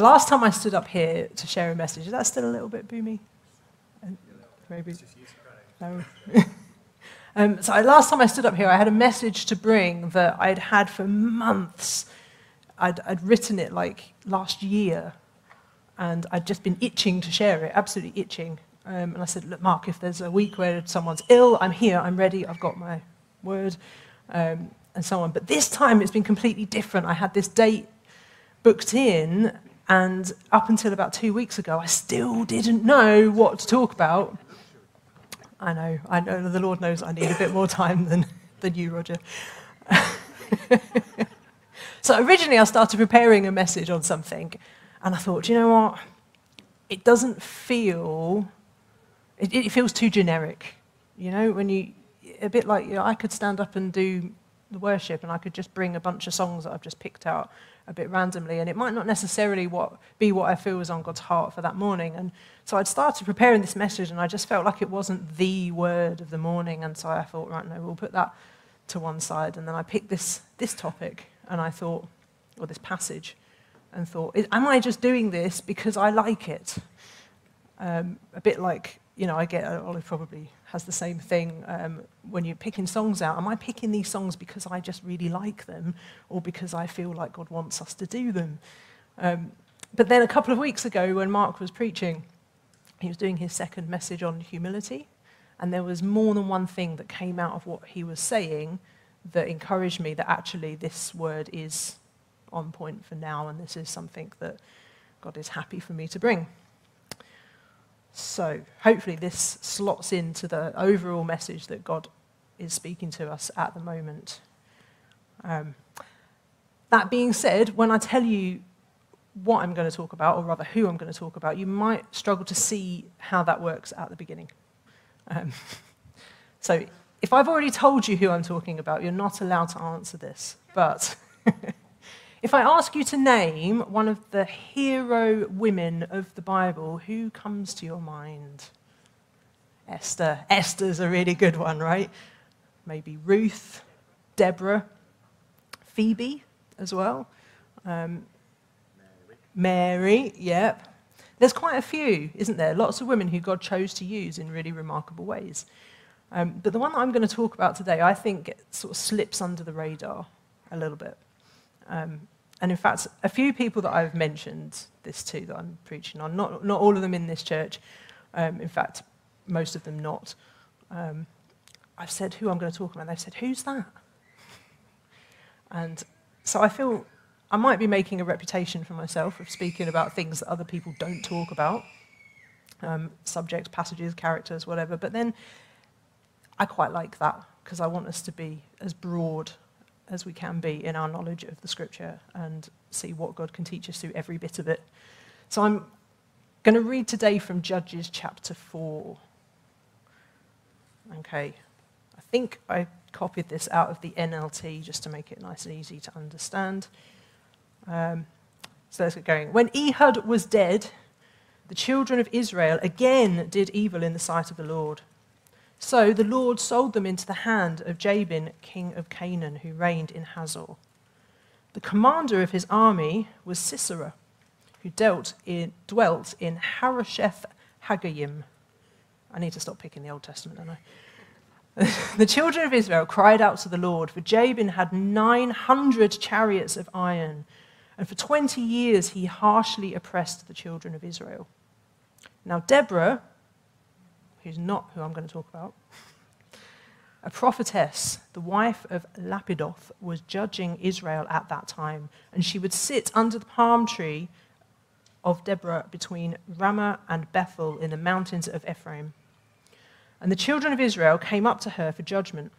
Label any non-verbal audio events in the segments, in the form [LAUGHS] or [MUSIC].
the last time I stood up here to share a message, is that still a little bit boomy? Maybe. No. [LAUGHS] um, so I, last time I stood up here, I had a message to bring that I'd had for months. I'd, I'd written it like last year, and I'd just been itching to share it, absolutely itching. Um, and I said, Look, Mark, if there's a week where someone's ill, I'm here, I'm ready, I've got my word, um, and so on. But this time it's been completely different. I had this date booked in, and up until about two weeks ago, I still didn't know what to talk about. I know, I know the Lord knows I need a bit more time than, than you, Roger. [LAUGHS] so originally I started preparing a message on something, and I thought, you know what? It doesn't feel, it, it feels too generic. You know, when you, a bit like, you know, I could stand up and do the worship and I could just bring a bunch of songs that I've just picked out a bit randomly, and it might not necessarily what, be what I feel was on God's heart for that morning. And so I'd started preparing this message, and I just felt like it wasn't the word of the morning, and so I thought, right, no, we'll put that to one side. And then I picked this, this topic, and I thought, or this passage, and thought, am I just doing this because I like it? Um, a bit like, you know, I get, Olive probably has the same thing um, when you're picking songs out. Am I picking these songs because I just really like them or because I feel like God wants us to do them? Um, but then a couple of weeks ago, when Mark was preaching, he was doing his second message on humility, and there was more than one thing that came out of what he was saying that encouraged me that actually this word is on point for now, and this is something that God is happy for me to bring. So, hopefully, this slots into the overall message that God is speaking to us at the moment. Um, that being said, when I tell you what I'm going to talk about, or rather who I'm going to talk about, you might struggle to see how that works at the beginning. Um, [LAUGHS] so, if I've already told you who I'm talking about, you're not allowed to answer this. But [LAUGHS] If I ask you to name one of the hero women of the Bible, who comes to your mind? Esther. Esther's a really good one, right? Maybe Ruth, Deborah, Phoebe as well. Um, Mary. Mary, yep. There's quite a few, isn't there? Lots of women who God chose to use in really remarkable ways. Um, but the one that I'm going to talk about today, I think, sort of slips under the radar a little bit. Um, and in fact, a few people that I've mentioned this to that I'm preaching on, not, not all of them in this church, um, in fact, most of them not. Um, I've said who I'm going to talk about, and they've said, Who's that? And so I feel I might be making a reputation for myself of speaking about things that other people don't talk about um, subjects, passages, characters, whatever. But then I quite like that because I want us to be as broad as we can be in our knowledge of the scripture and see what God can teach us through every bit of it. So I'm going to read today from Judges chapter 4. Okay, I think I copied this out of the NLT just to make it nice and easy to understand. Um, so let's get going. When Ehud was dead, the children of Israel again did evil in the sight of the Lord. So the Lord sold them into the hand of Jabin, king of Canaan, who reigned in Hazor. The commander of his army was Sisera, who dealt in, dwelt in Harosheth Hagoyim. I need to stop picking the Old Testament, don't I? [LAUGHS] the children of Israel cried out to the Lord, for Jabin had 900 chariots of iron, and for 20 years he harshly oppressed the children of Israel. Now, Deborah, who's not who I'm going to talk about, a prophetess, the wife of Lapidoth, was judging Israel at that time, and she would sit under the palm tree of Deborah between Ramah and Bethel in the mountains of Ephraim. And the children of Israel came up to her for judgment.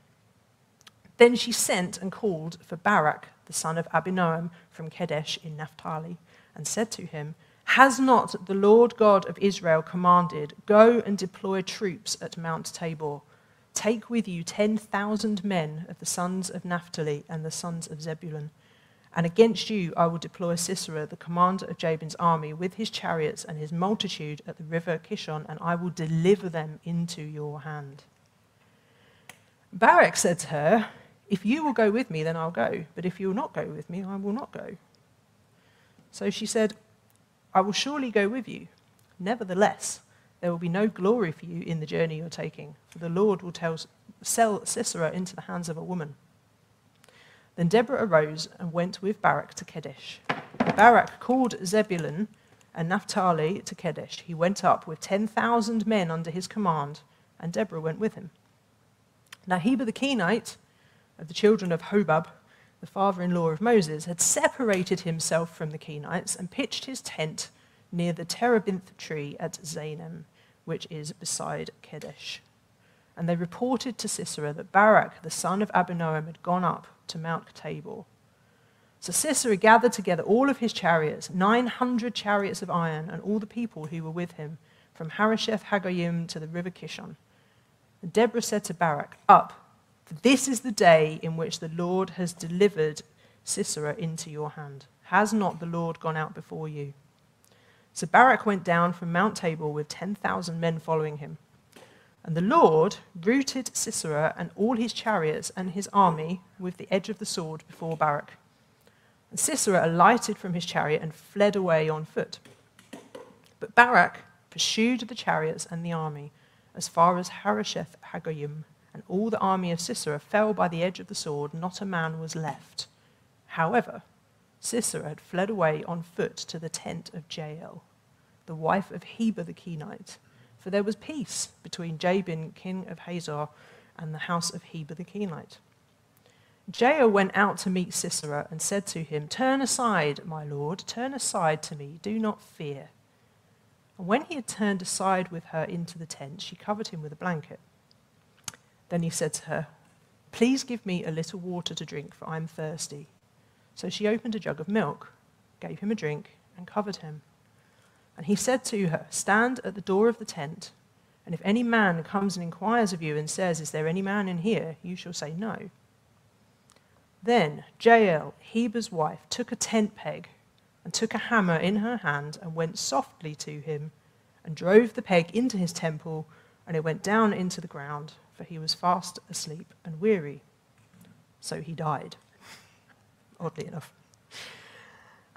Then she sent and called for Barak, the son of Abinoam from Kedesh in Naphtali, and said to him, has not the Lord God of Israel commanded, Go and deploy troops at Mount Tabor? Take with you 10,000 men of the sons of Naphtali and the sons of Zebulun. And against you I will deploy Sisera, the commander of Jabin's army, with his chariots and his multitude at the river Kishon, and I will deliver them into your hand. Barak said to her, If you will go with me, then I'll go. But if you will not go with me, I will not go. So she said, I will surely go with you. Nevertheless, there will be no glory for you in the journey you're taking, for the Lord will tell, sell Sisera into the hands of a woman. Then Deborah arose and went with Barak to Kedesh. Barak called Zebulun and Naphtali to Kedesh. He went up with 10,000 men under his command, and Deborah went with him. Now Heber the Kenite, of the children of Hobab, the father in law of Moses, had separated himself from the Kenites and pitched his tent near the terebinth tree at Zaanannim, which is beside Kedesh. And they reported to Sisera that Barak, the son of Abinoam, had gone up to Mount Tabor. So Sisera gathered together all of his chariots, 900 chariots of iron, and all the people who were with him, from Harosheth Hagoyim to the river Kishon. And Deborah said to Barak, Up, this is the day in which the Lord has delivered Sisera into your hand. Has not the Lord gone out before you? So Barak went down from Mount Tabor with 10,000 men following him. And the Lord routed Sisera and all his chariots and his army with the edge of the sword before Barak. And Sisera alighted from his chariot and fled away on foot. But Barak pursued the chariots and the army as far as Harosheth Hagoyim, and all the army of Sisera fell by the edge of the sword, not a man was left. However, Sisera had fled away on foot to the tent of Jael, the wife of Heber the Kenite, for there was peace between Jabin, king of Hazor, and the house of Heber the Kenite. Jael went out to meet Sisera and said to him, Turn aside, my lord, turn aside to me, do not fear. And when he had turned aside with her into the tent, she covered him with a blanket. Then he said to her, Please give me a little water to drink, for I am thirsty. So she opened a jug of milk, gave him a drink, and covered him. And he said to her, Stand at the door of the tent, and if any man comes and inquires of you and says, Is there any man in here? you shall say, No. Then Jael, Heber's wife, took a tent peg and took a hammer in her hand and went softly to him and drove the peg into his temple, and it went down into the ground, for he was fast asleep and weary. So he died, oddly enough.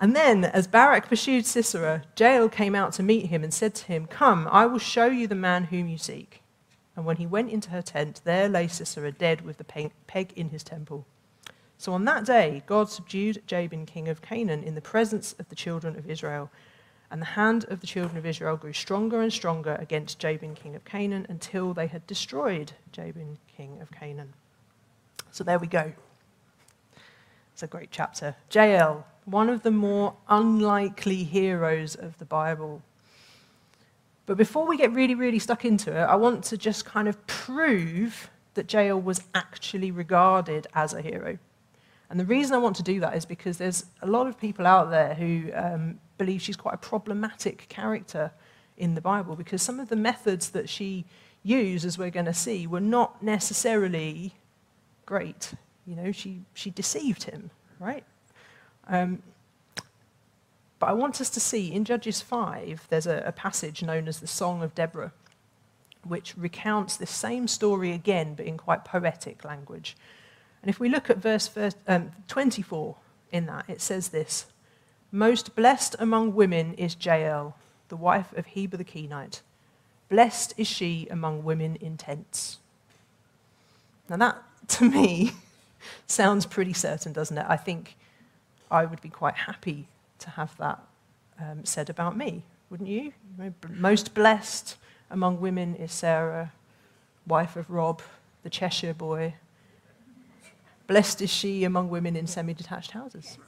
And then, as Barak pursued Sisera, Jael came out to meet him and said to him, Come, I will show you the man whom you seek. And when he went into her tent, there lay Sisera dead with the peg in his temple. So on that day, God subdued Jabin, king of Canaan, in the presence of the children of Israel. And the hand of the children of Israel grew stronger and stronger against Jabin, king of Canaan, until they had destroyed Jabin, king of Canaan. So there we go. It's a great chapter. Jael, one of the more unlikely heroes of the Bible. But before we get really, really stuck into it, I want to just kind of prove that Jael was actually regarded as a hero. And the reason I want to do that is because there's a lot of people out there who um, believe she's quite a problematic character in the Bible because some of the methods that she used, as we're going to see, were not necessarily great. You know, she, she deceived him, right? Um, but I want us to see in Judges 5, there's a, a passage known as the Song of Deborah, which recounts this same story again, but in quite poetic language. And if we look at verse um, 24 in that, it says this Most blessed among women is Jael, the wife of Heber the Kenite. Blessed is she among women in tents. Now, that [LAUGHS] to me sounds pretty certain, doesn't it? I think I would be quite happy to have that um, said about me, wouldn't you? Most blessed among women is Sarah, wife of Rob, the Cheshire boy. Blessed is she among women in semi detached houses.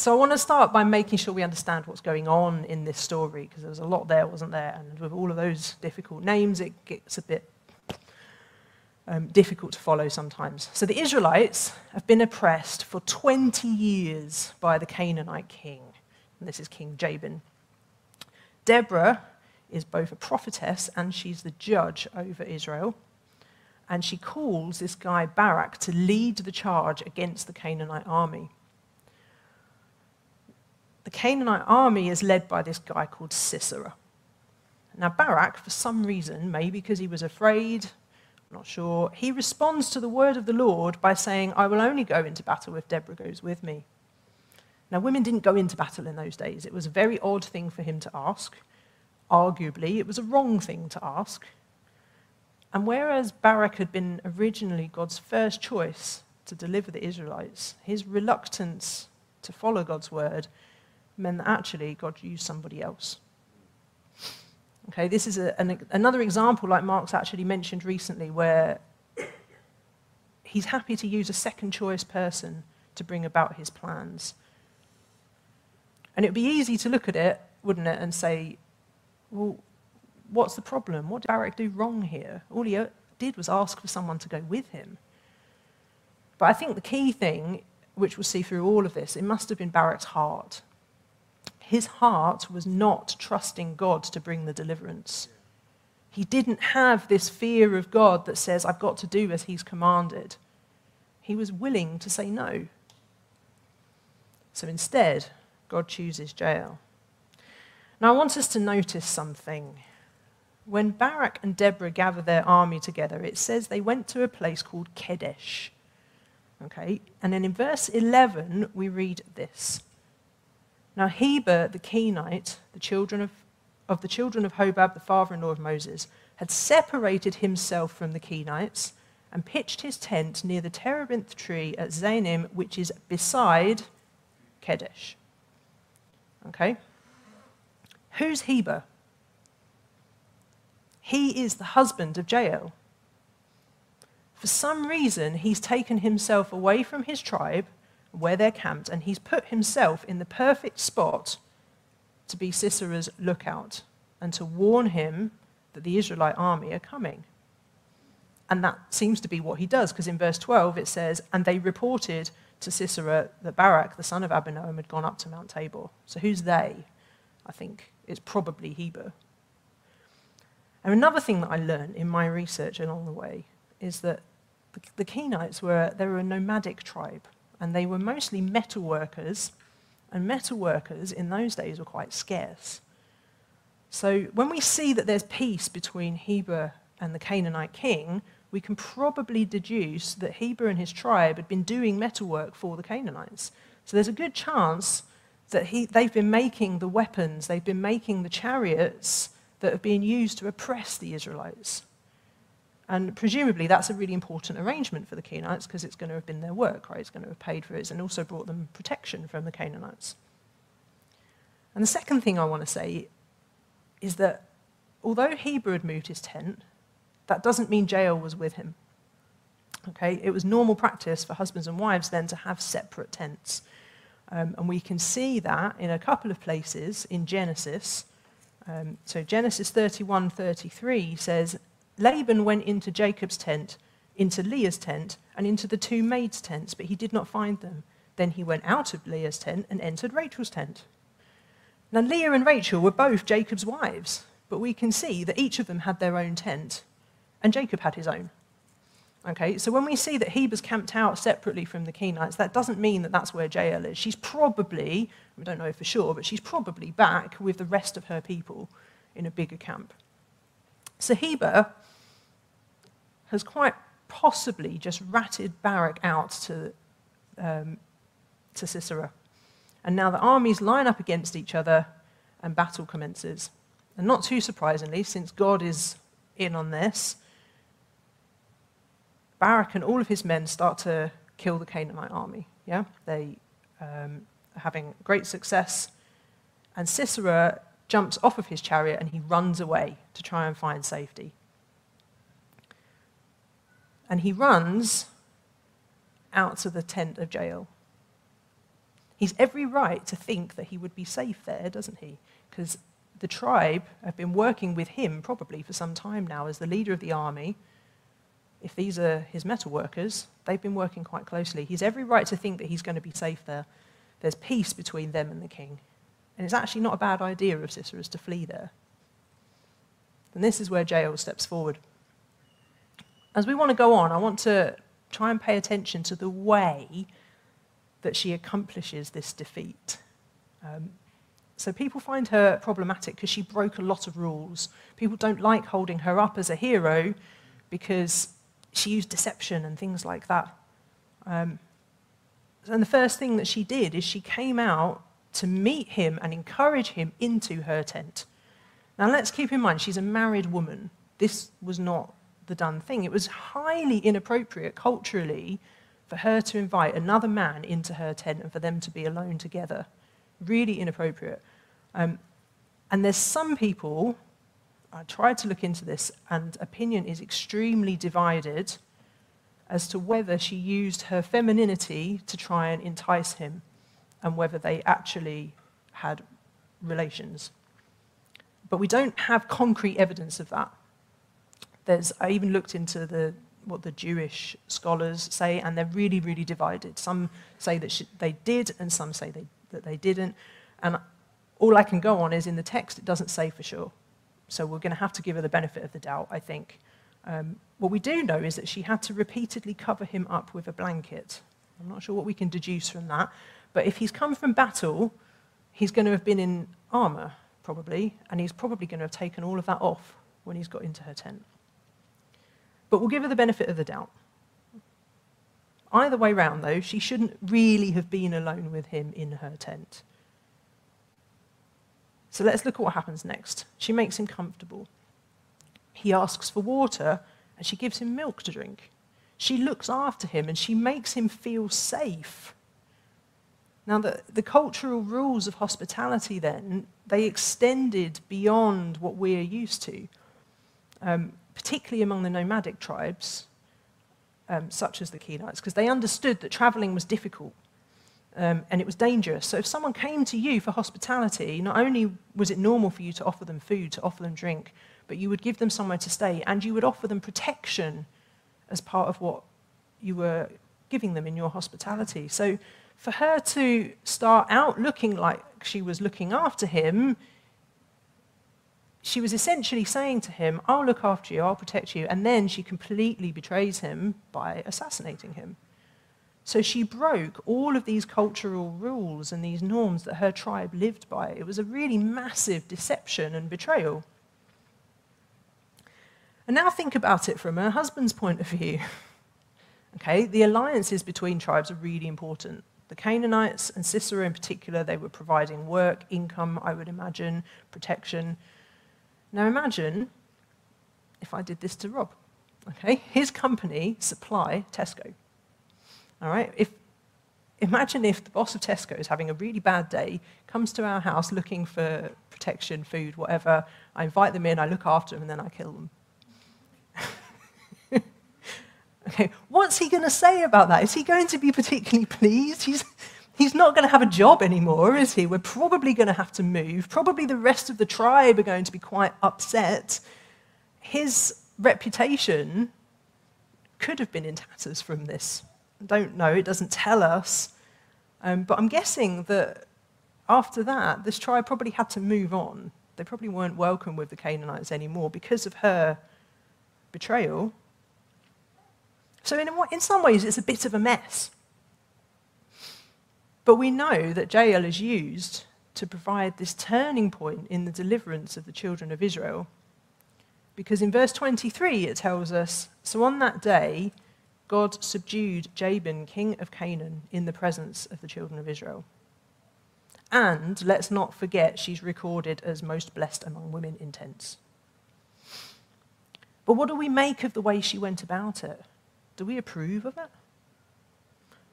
So I want to start by making sure we understand what's going on in this story, because there was a lot there, wasn't there? And with all of those difficult names, it gets a bit um, difficult to follow sometimes. So the Israelites have been oppressed for 20 years by the Canaanite king. And this is King Jabin. Deborah is both a prophetess and she's the judge over Israel and she calls this guy Barak to lead the charge against the Canaanite army. The Canaanite army is led by this guy called Sisera. Now, Barak, for some reason, maybe because he was afraid, I'm not sure, he responds to the word of the Lord by saying, I will only go into battle if Deborah goes with me. Now, women didn't go into battle in those days. It was a very odd thing for him to ask. Arguably, it was a wrong thing to ask. And whereas Barak had been originally God's first choice to deliver the Israelites, his reluctance to follow God's word meant that actually God used somebody else. Okay, this is a, an, another example, like Mark's actually mentioned recently, where he's happy to use a second choice person to bring about his plans. And it would be easy to look at it, wouldn't it, and say, well, what's the problem? What did Barak do wrong here? All he uh, did was ask for someone to go with him. But I think the key thing, which we'll see through all of this, it must have been Barak's heart. His heart was not trusting God to bring the deliverance. He didn't have this fear of God that says, I've got to do as he's commanded. He was willing to say no. So instead, God chooses Jael. Now, I want us to notice something. When Barak and Deborah gather their army together, it says they went to a place called Kedesh. Okay? And then in verse 11, we read this. Now, Heber the Kenite, the children of, of the children of Hobab, the father in law of Moses, had separated himself from the Kenites and pitched his tent near the terebinth tree at Zanim, which is beside Kedesh. Okay? Who's Heber? He is the husband of Jael. For some reason, he's taken himself away from his tribe, where they're camped, and he's put himself in the perfect spot to be Sisera's lookout and to warn him that the Israelite army are coming. And that seems to be what he does, because in verse 12 it says, And they reported to Sisera that Barak, the son of Abinoam, had gone up to Mount Tabor. So who's they? I think it's probably Heber. And another thing that I learned in my research along the way is that the, Kenites were, they were a nomadic tribe, and they were mostly metal workers, and metal workers in those days were quite scarce. So when we see that there's peace between Heber and the Canaanite king, we can probably deduce that Heber and his tribe had been doing metalwork for the Canaanites. So there's a good chance that he, they've been making the weapons, they've been making the chariots that have been used to oppress the Israelites. And presumably that's a really important arrangement for the Canaanites because it's going to have been their work, right? It's going to have paid for it and also brought them protection from the Canaanites. And the second thing I want to say is that although Heber had moved his tent, that doesn't mean Jael was with him. Okay, it was normal practice for husbands and wives then to have separate tents. Um, and we can see that in a couple of places in Genesis. Um, so Genesis 31 33 says, Laban went into Jacob's tent, into Leah's tent, and into the two maids' tents, but he did not find them. Then he went out of Leah's tent and entered Rachel's tent. Now, Leah and Rachel were both Jacob's wives, but we can see that each of them had their own tent and Jacob had his own. Okay, so when we see that Heber's camped out separately from the Kenites, that doesn't mean that that's where Jael is. She's probably, we don't know for sure, but she's probably back with the rest of her people in a bigger camp. So Heber has quite possibly just ratted Barak out to, um, to Sisera. And now the armies line up against each other and battle commences. And not too surprisingly, since God is in on this, Barak and all of his men start to kill the Canaanite army. Yeah, they um, are having great success, and Sisera jumps off of his chariot and he runs away to try and find safety. And he runs out of the tent of Jael. He's every right to think that he would be safe there, doesn't he? Because the tribe have been working with him probably for some time now as the leader of the army if these are his metal workers, they've been working quite closely. He's every right to think that he's going to be safe there. There's peace between them and the king. And it's actually not a bad idea of Sisera's to flee there. And this is where Jael steps forward. As we want to go on, I want to try and pay attention to the way that she accomplishes this defeat. Um, so people find her problematic because she broke a lot of rules. People don't like holding her up as a hero because she used deception and things like that. Um, and the first thing that she did is she came out to meet him and encourage him into her tent. Now, let's keep in mind, she's a married woman. This was not the done thing. It was highly inappropriate culturally for her to invite another man into her tent and for them to be alone together. Really inappropriate. Um, and there's some people, I tried to look into this, and opinion is extremely divided as to whether she used her femininity to try and entice him and whether they actually had relations. But we don't have concrete evidence of that. There's, I even looked into the, what the Jewish scholars say, and they're really, really divided. Some say that she, they did, and some say they, that they didn't. And all I can go on is in the text, it doesn't say for sure. So we're going to have to give her the benefit of the doubt, I think. Um, what we do know is that she had to repeatedly cover him up with a blanket. I'm not sure what we can deduce from that, but if he's come from battle, he's going to have been in armour, probably, and he's probably going to have taken all of that off when he's got into her tent. But we'll give her the benefit of the doubt. Either way round, though, she shouldn't really have been alone with him in her tent. So let's look at what happens next. She makes him comfortable. He asks for water, and she gives him milk to drink. She looks after him, and she makes him feel safe. Now, the, the cultural rules of hospitality then, they extended beyond what we're used to, um, particularly among the nomadic tribes, um, such as the Kenites, because they understood that traveling was difficult um, and it was dangerous. So if someone came to you for hospitality, not only was it normal for you to offer them food, to offer them drink, but you would give them somewhere to stay and you would offer them protection as part of what you were giving them in your hospitality. So for her to start out looking like she was looking after him, she was essentially saying to him, I'll look after you, I'll protect you. And then she completely betrays him by assassinating him. So she broke all of these cultural rules and these norms that her tribe lived by. It was a really massive deception and betrayal. And now think about it from her husband's point of view. [LAUGHS] okay, the alliances between tribes are really important. The Canaanites and Sisera in particular, they were providing work, income, I would imagine, protection. Now imagine if I did this to Rob. Okay, his company supply Tesco. All right, if imagine if the boss of Tesco is having a really bad day, comes to our house looking for protection, food, whatever. I invite them in, I look after them, and then I kill them. [LAUGHS] Okay, what's he going to say about that? Is he going to be particularly pleased? He's, he's not going to have a job anymore, is he? We're probably going to have to move. Probably the rest of the tribe are going to be quite upset. His reputation could have been in tatters from this. I don't know, it doesn't tell us. Um, but I'm guessing that after that, this tribe probably had to move on. They probably weren't welcome with the Canaanites anymore because of her betrayal. So, in, in some ways, it's a bit of a mess. But we know that Jael is used to provide this turning point in the deliverance of the children of Israel. Because in verse 23, it tells us So on that day, God subdued Jabin, king of Canaan, in the presence of the children of Israel. And let's not forget, she's recorded as most blessed among women in tents. But what do we make of the way she went about it? Do we approve of it?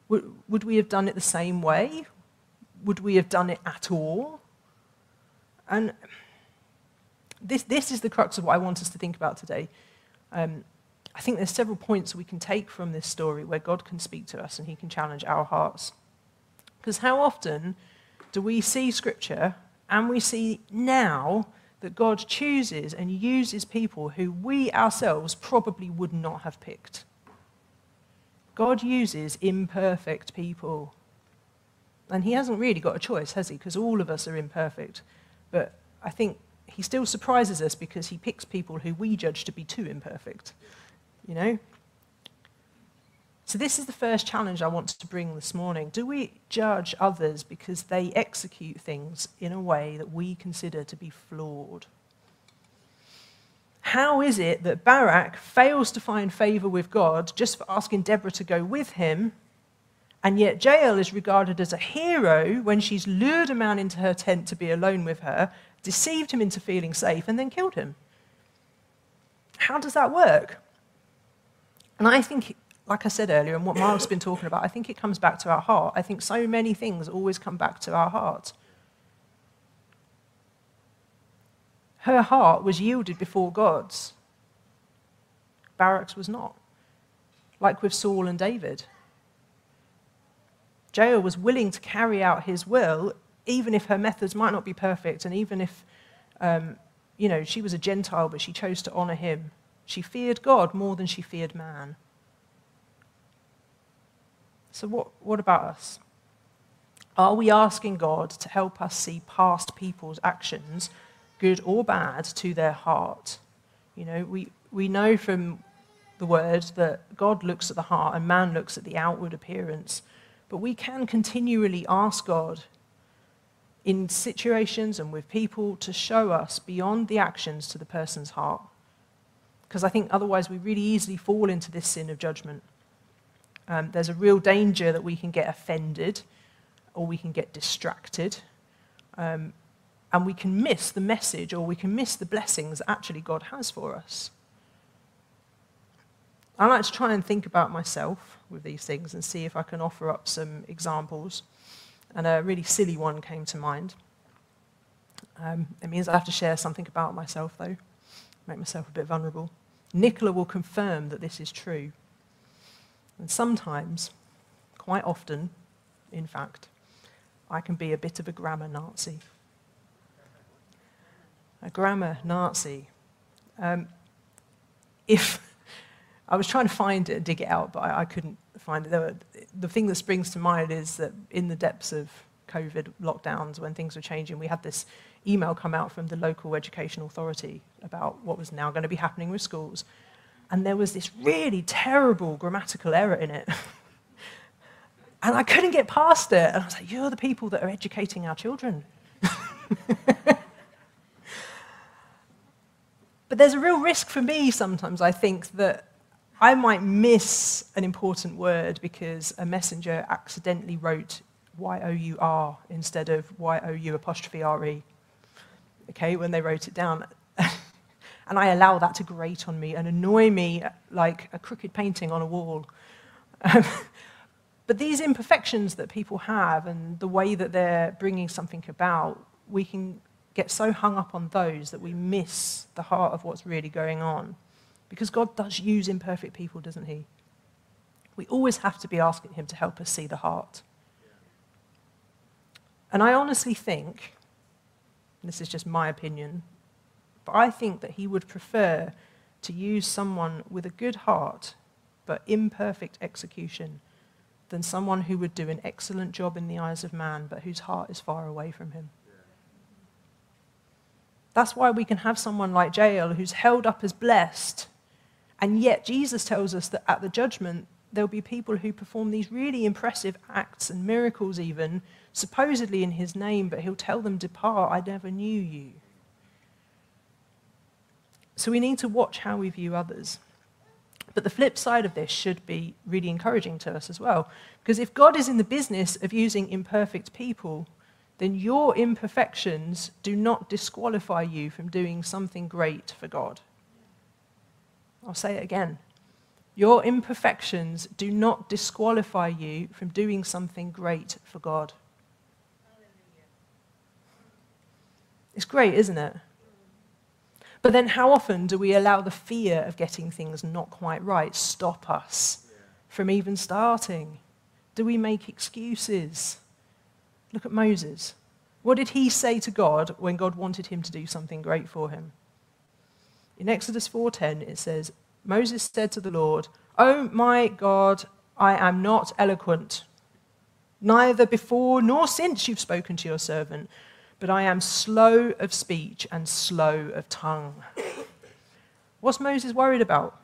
Would, we have done it the same way? Would we have done it at all? And this, this is the crux of what I want us to think about today. Um, I think there's several points we can take from this story where God can speak to us and he can challenge our hearts. Because how often do we see scripture and we see now that God chooses and uses people who we ourselves probably would not have picked? God uses imperfect people. And he hasn't really got a choice, has he? Because all of us are imperfect. But I think he still surprises us because he picks people who we judge to be too imperfect. You know? So, this is the first challenge I want to bring this morning. Do we judge others because they execute things in a way that we consider to be flawed? How is it that Barak fails to find favor with God just for asking Deborah to go with him, And yet, Jael is regarded as a hero when she's lured a man into her tent to be alone with her, deceived him into feeling safe, and then killed him. How does that work? And I think, like I said earlier, and what Mark's been talking about, I think it comes back to our heart. I think so many things always come back to our heart. Her heart was yielded before God's. Barak's was not. Like with Saul and David. Jael was willing to carry out his will, even if her methods might not be perfect, and even if, um, you know, she was a Gentile, but she chose to honor him. She feared God more than she feared man. So, what, what about us? Are we asking God to help us see past people's actions, good or bad, to their heart? You know, we, we know from the word that God looks at the heart and man looks at the outward appearance. But we can continually ask God in situations and with people to show us beyond the actions to the person's heart. Because I think otherwise we really easily fall into this sin of judgment. Um, there's a real danger that we can get offended or we can get distracted. Um, and we can miss the message or we can miss the blessings that actually God has for us. I like to try and think about myself with these things and see if I can offer up some examples. And a really silly one came to mind. Um, it means I have to share something about myself, though, make myself a bit vulnerable. Nicola will confirm that this is true. And sometimes, quite often, in fact, I can be a bit of a grammar Nazi. A grammar Nazi. Um, if [LAUGHS] I was trying to find it dig it out, but I, I couldn't find it. Were, the thing that springs to mind is that in the depths of COVID lockdowns, when things were changing, we had this email come out from the local education authority about what was now going to be happening with schools. And there was this really terrible grammatical error in it. [LAUGHS] and I couldn't get past it. And I was like, You're the people that are educating our children. [LAUGHS] but there's a real risk for me sometimes, I think, that I might miss an important word because a messenger accidentally wrote Y-O-U-R instead of Y-O-U apostrophe R-E, okay, when they wrote it down. [LAUGHS] and I allow that to grate on me and annoy me like a crooked painting on a wall. [LAUGHS] but these imperfections that people have and the way that they're bringing something about, we can get so hung up on those that we miss the heart of what's really going on. Because God does use imperfect people, doesn't He? We always have to be asking Him to help us see the heart. And I honestly think, this is just my opinion, but I think that He would prefer to use someone with a good heart but imperfect execution than someone who would do an excellent job in the eyes of man but whose heart is far away from Him. That's why we can have someone like Jael who's held up as blessed and yet, Jesus tells us that at the judgment, there'll be people who perform these really impressive acts and miracles, even supposedly in his name, but he'll tell them, Depart, I never knew you. So we need to watch how we view others. But the flip side of this should be really encouraging to us as well. Because if God is in the business of using imperfect people, then your imperfections do not disqualify you from doing something great for God. I'll say it again. Your imperfections do not disqualify you from doing something great for God. It's great, isn't it? But then, how often do we allow the fear of getting things not quite right stop us from even starting? Do we make excuses? Look at Moses. What did he say to God when God wanted him to do something great for him? In Exodus 4:10 it says, Moses said to the Lord, "Oh my God, I am not eloquent. Neither before nor since you've spoken to your servant, but I am slow of speech and slow of tongue." What's Moses worried about?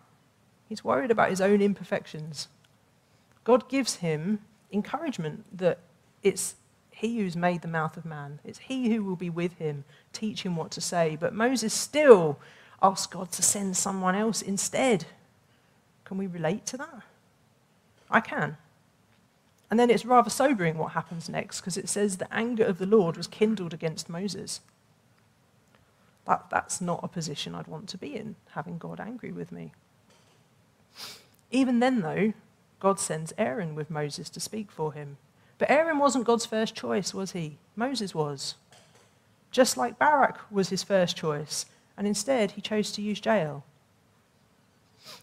He's worried about his own imperfections. God gives him encouragement that it's he who's made the mouth of man. It's he who will be with him, teach him what to say. But Moses still ask God to send someone else instead. Can we relate to that? I can. And then it's rather sobering what happens next because it says the anger of the Lord was kindled against Moses. That, that's not a position I'd want to be in, having God angry with me. Even then, though, God sends Aaron with Moses to speak for him. But Aaron wasn't God's first choice, was he? Moses was. Just like Barak was his first choice, and instead he chose to use Jael.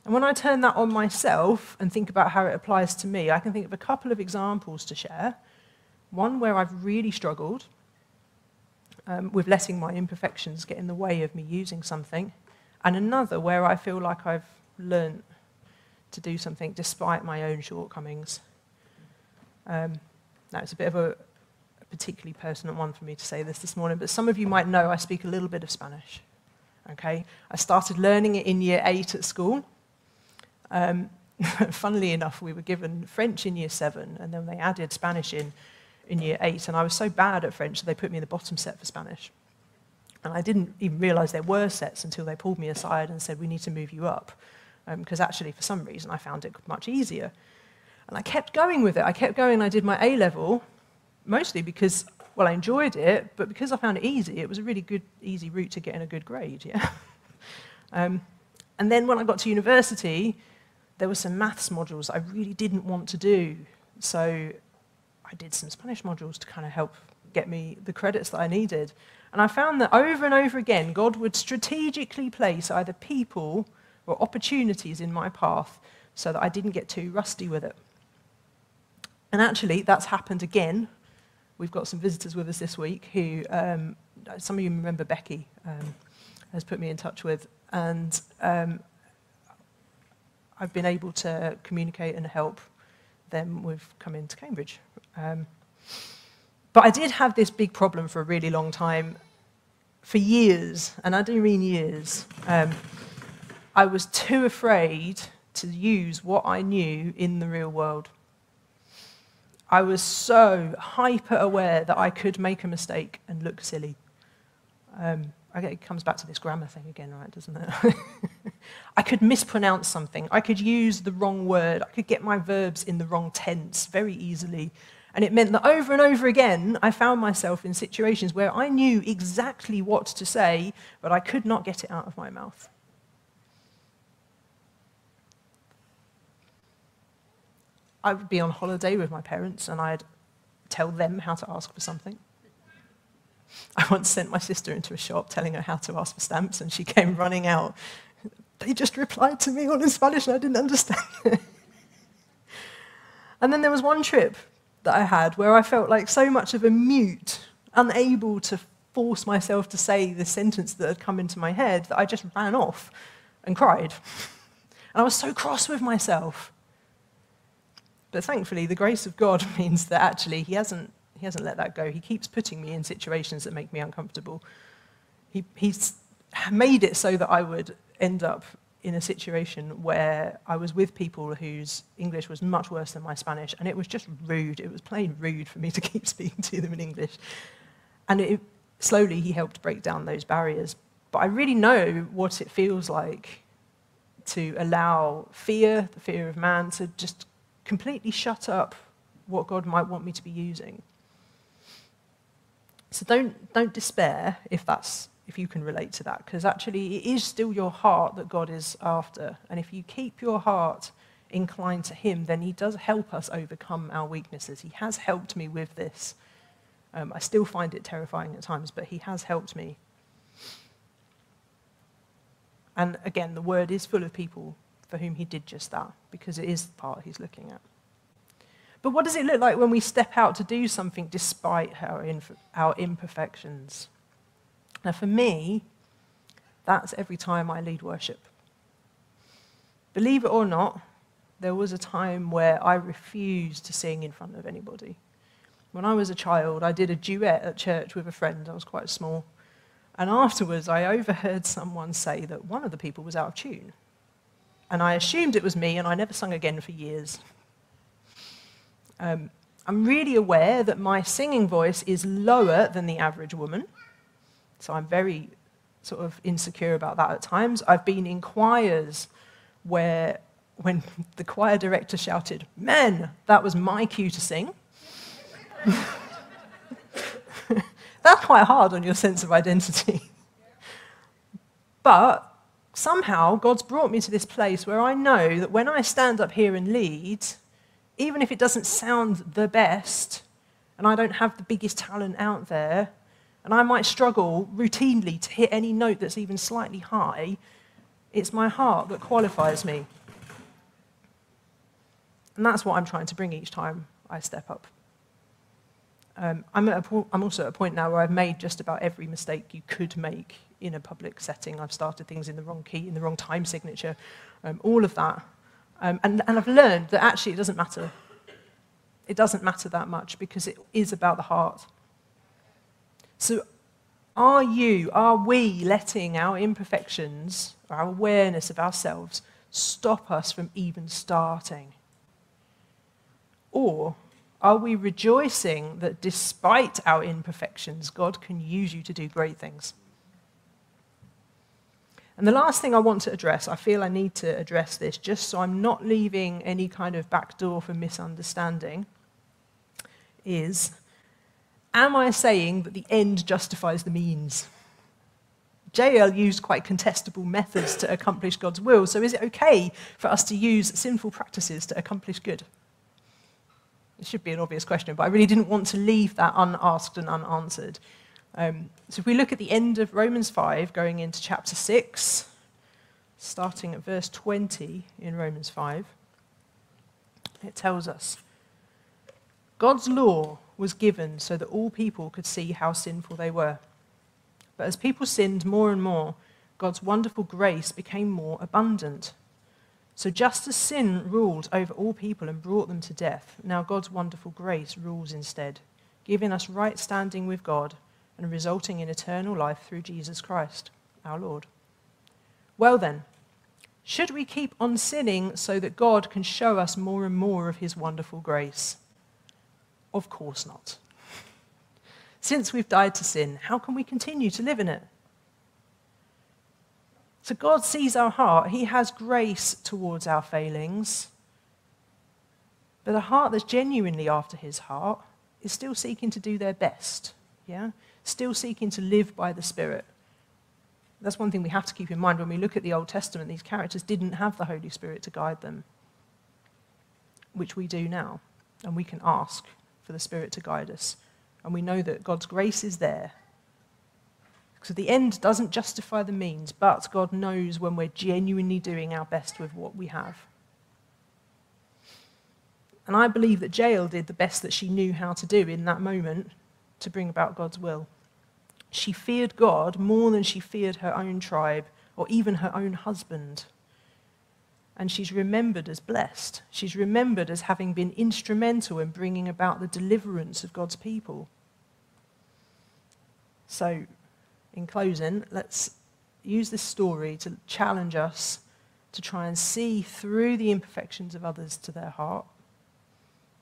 And when I turn that on myself and think about how it applies to me, I can think of a couple of examples to share. One where I've really struggled um, with letting my imperfections get in the way of me using something, and another where I feel like I've learned to do something despite my own shortcomings. Um, now, it's a bit of a, particularly personal one for me to say this this morning, but some of you might know I speak a little bit of Spanish. Okay, I started learning it in year eight at school. Um, [LAUGHS] funnily enough, we were given French in year seven, and then they added Spanish in in year eight, and I was so bad at French that they put me in the bottom set for Spanish. And I didn't even realize there were sets until they pulled me aside and said, We need to move you up. Because um, actually, for some reason, I found it much easier. And I kept going with it. I kept going. I did my A level, mostly because, well, I enjoyed it, but because I found it easy, it was a really good, easy route to getting a good grade, yeah. [LAUGHS] um, and then when I got to university, there were some maths modules I really didn't want to do. So I did some Spanish modules to kind of help get me the credits that I needed. And I found that over and over again, God would strategically place either people or opportunities in my path so that I didn't get too rusty with it. And actually, that's happened again. We've got some visitors with us this week who, um, some of you remember Becky, um, has put me in touch with. And um, I've been able to communicate and help them with coming to Cambridge. Um, but I did have this big problem for a really long time, for years, and I do mean years. Um, I was too afraid to use what I knew in the real world. I was so hyper aware that I could make a mistake and look silly. Um, it comes back to this grammar thing again, right, doesn't it? [LAUGHS] I could mispronounce something. I could use the wrong word. I could get my verbs in the wrong tense very easily. And it meant that over and over again, I found myself in situations where I knew exactly what to say, but I could not get it out of my mouth. I would be on holiday with my parents and I'd tell them how to ask for something. I once sent my sister into a shop telling her how to ask for stamps, and she came running out. They just replied to me all in Spanish, and I didn't understand. [LAUGHS] and then there was one trip that I had where I felt like so much of a mute, unable to force myself to say the sentence that had come into my head that I just ran off and cried. And I was so cross with myself. But thankfully, the grace of God [LAUGHS] means that actually He hasn't, he hasn't let that go. He keeps putting me in situations that make me uncomfortable. He, he's made it so that I would end up in a situation where I was with people whose English was much worse than my Spanish, and it was just rude. It was plain rude for me to [LAUGHS] keep speaking to them in English. And it, slowly, he helped break down those barriers. But I really know what it feels like to allow fear, the fear of man, to just completely shut up what God might want me to be using. So don't, don't despair if that's if you can relate to that, because actually it is still your heart that God is after. And if you keep your heart inclined to Him, then He does help us overcome our weaknesses. He has helped me with this. Um, I still find it terrifying at times, but He has helped me. And again, the word is full of people for whom He did just that, because it is the part He's looking at. But what does it look like when we step out to do something despite our, inf- our imperfections? Now, for me, that's every time I lead worship. Believe it or not, there was a time where I refused to sing in front of anybody. When I was a child, I did a duet at church with a friend. I was quite small. And afterwards, I overheard someone say that one of the people was out of tune. And I assumed it was me, and I never sung again for years. Um, I'm really aware that my singing voice is lower than the average woman. So I'm very sort of insecure about that at times. I've been in choirs where when [LAUGHS] the choir director shouted, Men, that was my cue to sing. [LAUGHS] That's quite hard on your sense of identity. [LAUGHS] but somehow, God's brought me to this place where I know that when I stand up here and lead, even if it doesn't sound the best, and I don't have the biggest talent out there, and I might struggle routinely to hit any note that's even slightly high, it's my heart that qualifies me. And that's what I'm trying to bring each time I step up. Um, I'm, at a I'm also at a point now where I've made just about every mistake you could make in a public setting. I've started things in the wrong key, in the wrong time signature, um, all of that. Um, and, and I've learned that actually it doesn't matter. It doesn't matter that much because it is about the heart. So, are you, are we letting our imperfections, our awareness of ourselves, stop us from even starting? Or are we rejoicing that despite our imperfections, God can use you to do great things? And the last thing I want to address, I feel I need to address this just so I'm not leaving any kind of back door for misunderstanding, is Am I saying that the end justifies the means? Jael used quite contestable methods to accomplish God's will, so is it okay for us to use sinful practices to accomplish good? It should be an obvious question, but I really didn't want to leave that unasked and unanswered. Um, so if we look at the end of Romans 5, going into chapter 6, starting at verse 20 in Romans 5, it tells us God's law was given so that all people could see how sinful they were. But as people sinned more and more, God's wonderful grace became more abundant. So just as sin ruled over all people and brought them to death, now God's wonderful grace rules instead, giving us right standing with God and resulting in eternal life through Jesus Christ, our Lord. Well then, should we keep on sinning so that God can show us more and more of his wonderful grace? Of course not. Since we've died to sin, how can we continue to live in it? So God sees our heart. He has grace towards our failings. But a heart that's genuinely after his heart is still seeking to do their best. Yeah? Still seeking to live by the Spirit. That's one thing we have to keep in mind when we look at the Old Testament. These characters didn't have the Holy Spirit to guide them, which we do now. And we can ask for the Spirit to guide us. And we know that God's grace is there. So the end doesn't justify the means, but God knows when we're genuinely doing our best with what we have. And I believe that Jael did the best that she knew how to do in that moment to bring about God's will. She feared God more than she feared her own tribe or even her own husband and she's remembered as blessed. She's remembered as having been instrumental in bringing about the deliverance of God's people. So, in closing, let's use this story to challenge us to try and see through the imperfections of others to their heart.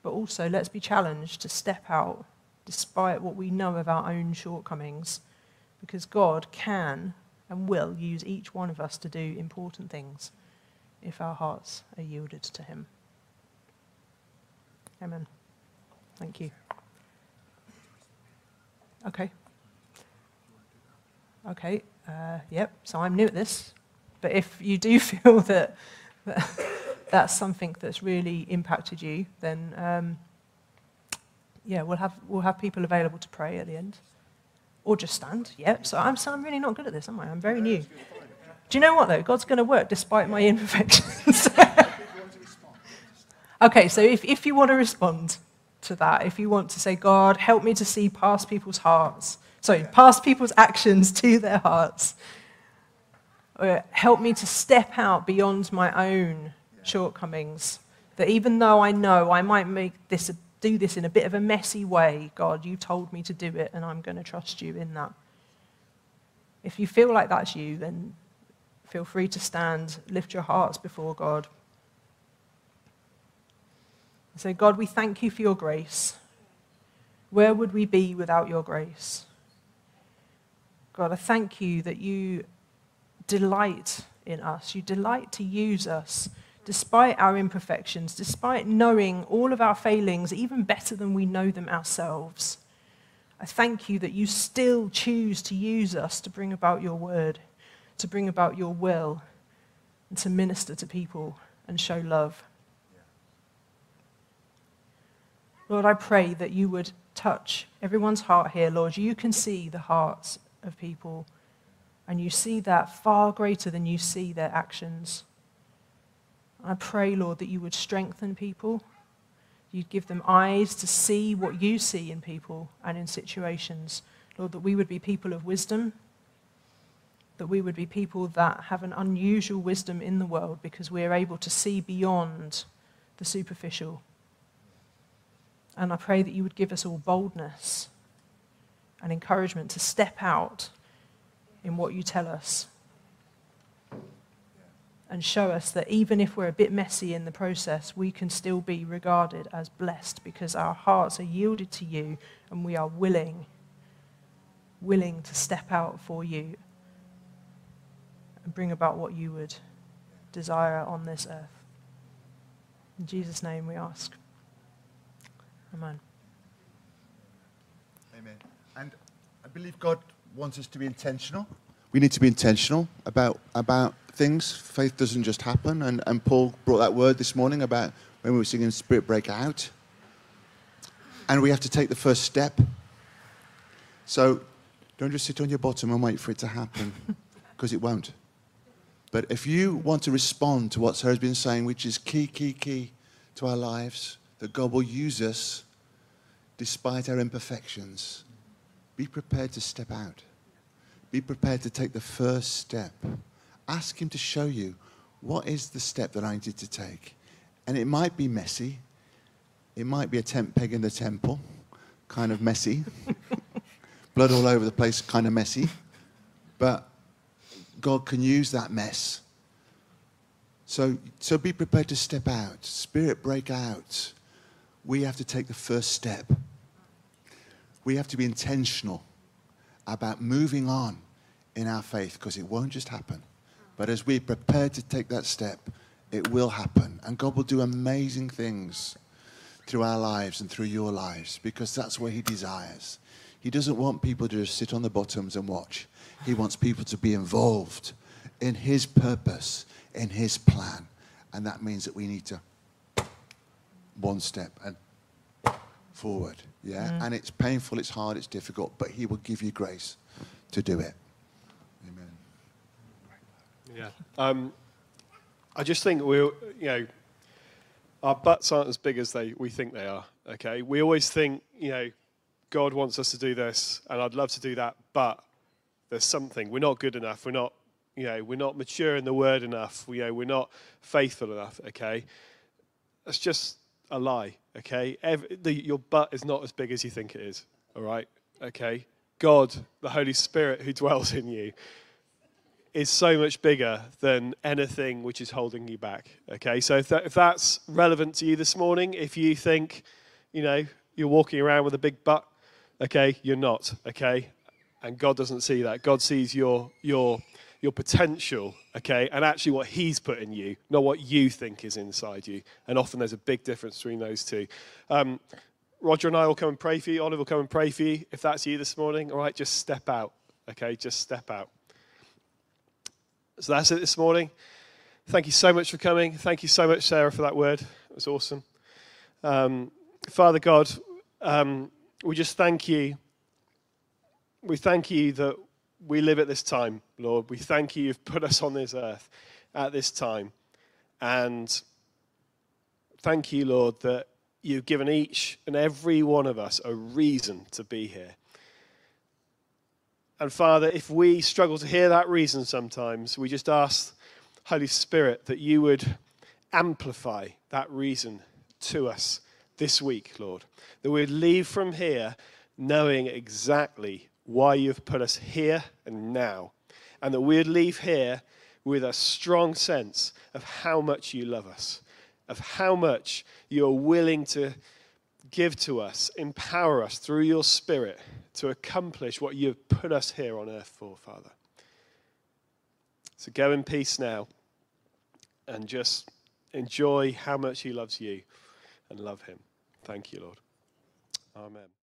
But also, let's be challenged to step out despite what we know of our own shortcomings, because God can and will use each one of us to do important things if our hearts are yielded to Him. Amen. Thank you. Okay. Okay. Uh, yep. So I'm new at this, but if you do [LAUGHS] feel that, that that's something that's really impacted you, then um, yeah, we'll have we'll have people available to pray at the end, or just stand. Yep. So I'm so I'm really not good at this, am I? I'm very new. Do you know what, though? God's going to work despite my [LAUGHS] imperfections. [LAUGHS] okay, so if, if you want to respond to that, if you want to say, God, help me to see past people's hearts, sorry, past people's actions to their hearts, or help me to step out beyond my own shortcomings, that even though I know I might make this, do this in a bit of a messy way, God, you told me to do it, and I'm going to trust you in that. If you feel like that's you, then Feel free to stand, lift your hearts before God. Say, God, we thank you for your grace. Where would we be without your grace? God, I thank you that you delight in us. You delight to use us despite our imperfections, despite knowing all of our failings even better than we know them ourselves. I thank you that you still choose to use us to bring about your word, to bring about your will, and to minister to people and show love. Lord, I pray that you would touch everyone's heart here, Lord. You can see the hearts of people, and you see that far greater than you see their actions. I pray, Lord, that you would strengthen people. You'd give them eyes to see what you see in people and in situations. Lord, that we would be people of wisdom, that we would be people that have an unusual wisdom in the world because we are able to see beyond the superficial. And I pray that you would give us all boldness and encouragement to step out in what you tell us and show us that even if we're a bit messy in the process, we can still be regarded as blessed because our hearts are yielded to you and we are willing, willing to step out for you and bring about what you would desire on this earth. In Jesus' name we ask. Amen. Amen. And I believe God wants us to be intentional. We need to be intentional about, about things. Faith doesn't just happen. And, and Paul brought that word this morning about when we were singing Spirit Break Out. And we have to take the first step. So don't just sit on your bottom and wait for it to happen, [LAUGHS] because it won't. But if you want to respond to what Sarah's been saying, which is key, key, key to our lives, that God will use us despite our imperfections. Be prepared to step out. Be prepared to take the first step. Ask Him to show you what is the step that I need to take. And it might be messy. It might be a tent peg in the temple, kind of messy. [LAUGHS] Blood all over the place, kind of messy. But God can use that mess. So, so be prepared to step out. Spirit break out we have to take the first step. We have to be intentional about moving on in our faith because it won't just happen. But as we're prepared to take that step, it will happen. And God will do amazing things through our lives and through your lives because that's what He desires. He doesn't want people to just sit on the bottoms and watch. He wants people to be involved in His purpose, in His plan. And that means that we need to one step and forward. Yeah? Mm. And it's painful, it's hard, it's difficult, but He will give you grace to do it. Yeah. Um, I just think we, you know, our butts aren't as big as they we think they are. Okay, we always think, you know, God wants us to do this, and I'd love to do that, but there's something we're not good enough. We're not, you know, we're not mature in the Word enough. We, you know, we're not faithful enough. Okay, that's just a lie, okay? Every, the, your butt is not as big as you think it is, all right? Okay? God, the Holy Spirit who dwells in you, is so much bigger than anything which is holding you back, okay? So if, that, if that's relevant to you this morning, if you think, you know, you're walking around with a big butt, okay, you're not, okay? And God doesn't see that. God sees your, your your potential, okay, and actually what He's put in you, not what you think is inside you. And often there's a big difference between those two. Um, Roger and I will come and pray for you. Olive will come and pray for you. If that's you this morning, all right, just step out, okay, just step out. So that's it this morning. Thank you so much for coming. Thank you so much, Sarah, for that word. It was awesome. Um, Father God, um, we just thank you. We thank you that we live at this time, Lord. We thank you you've put us on this earth at this time. And thank you, Lord, that you've given each and every one of us a reason to be here. And Father, if we struggle to hear that reason sometimes, we just ask, Holy Spirit, that you would amplify that reason to us this week, Lord. That we'd leave from here knowing exactly why you've put us here and now. And that we'd leave here with a strong sense of how much you love us, of how much you're willing to give to us, empower us through your Spirit to accomplish what you've put us here on earth for, Father. So go in peace now and just enjoy how much He loves you and love Him. Thank you, Lord. Amen.